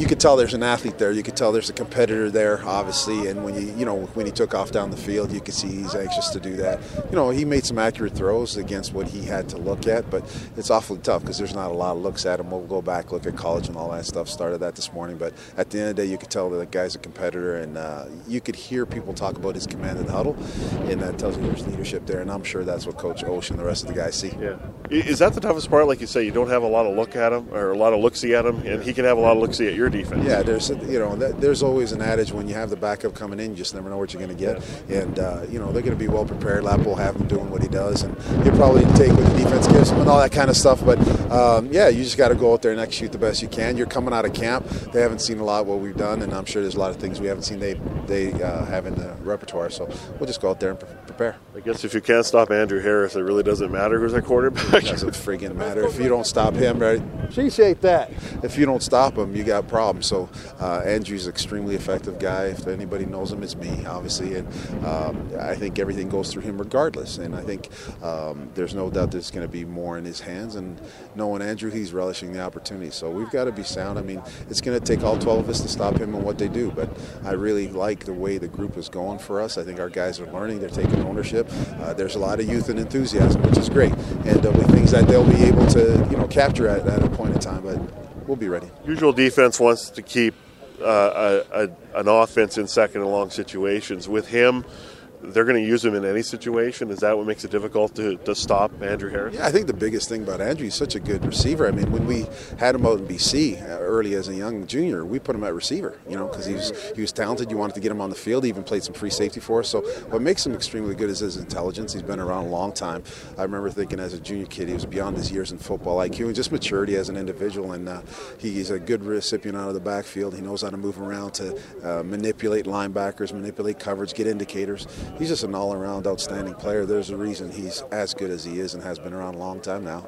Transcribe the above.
you could tell there's an athlete there. You could tell there's a competitor there, obviously. And when you, you know, when he took off down the field, you could see he's anxious to do that. You know, he made some accurate throws against what he had to look at, but it's awfully tough because there's not a lot of looks at him. We'll go back, look at college and all that stuff. Started that this morning, but at the end of the day, you could tell that the guy's a competitor, and uh, you could hear people talk about his command in the huddle, and that tells you there's leadership there. And I'm sure that's what Coach Osh and the rest of the guys see. Yeah, is that the toughest part? Like you say, you don't have a lot of look at him or a lot of looksy at him, and he can have a lot of look-see at your defense. Yeah, there's you know there's always an adage when you have the backup coming in, you just never know what you're going to get, yeah. and uh, you know they're going to be well prepared. Lap will have him doing what he does, and he'll probably take what the defense gives him and all that kind of stuff. But um, yeah, you just got to go out there and execute the best you can. You're coming out of camp; they haven't seen a lot of what we've done, and I'm sure there's a lot of things we haven't seen they they uh, have in the repertoire. So we'll just go out there and pre- prepare. I guess if you can't stop Andrew Harris, it really doesn't matter who's at quarterback. It doesn't friggin' matter if you don't stop him. Right? Appreciate that. If you don't stop him, you got problems. So uh, Andrew's an extremely effective guy. If anybody knows him, it's me, obviously, and um, I think everything goes through him regardless. And I think um, there's no doubt there's going to be more in his hands. And knowing Andrew, he's relishing the opportunity. So we've got to be sound. I mean, it's going to take all 12 of us to stop him and what they do. But I really like the way the group is going for us. I think our guys are learning. They're taking ownership. Uh, there's a lot of youth and enthusiasm, which is great, and uh, with things that they'll be able to, you know, capture at, at a point in time. But we'll be ready. Usual defense wants to keep uh, a, a, an offense in second and long situations. With him, they're going to use him in any situation. Is that what makes it difficult to, to stop Andrew Harris? Yeah, I think the biggest thing about Andrew, he's such a good receiver. I mean, when we had him out in BC uh, early as a young junior, we put him at receiver, you know, because he was, he was talented. You wanted to get him on the field. He even played some free safety for us. So what makes him extremely good is his intelligence. He's been around a long time. I remember thinking as a junior kid, he was beyond his years in football IQ and just maturity as an individual. And uh, he's a good recipient out of the backfield. He knows how to move around to uh, manipulate linebackers, manipulate coverage, get indicators. He's just an all-around outstanding player. There's a reason he's as good as he is and has been around a long time now.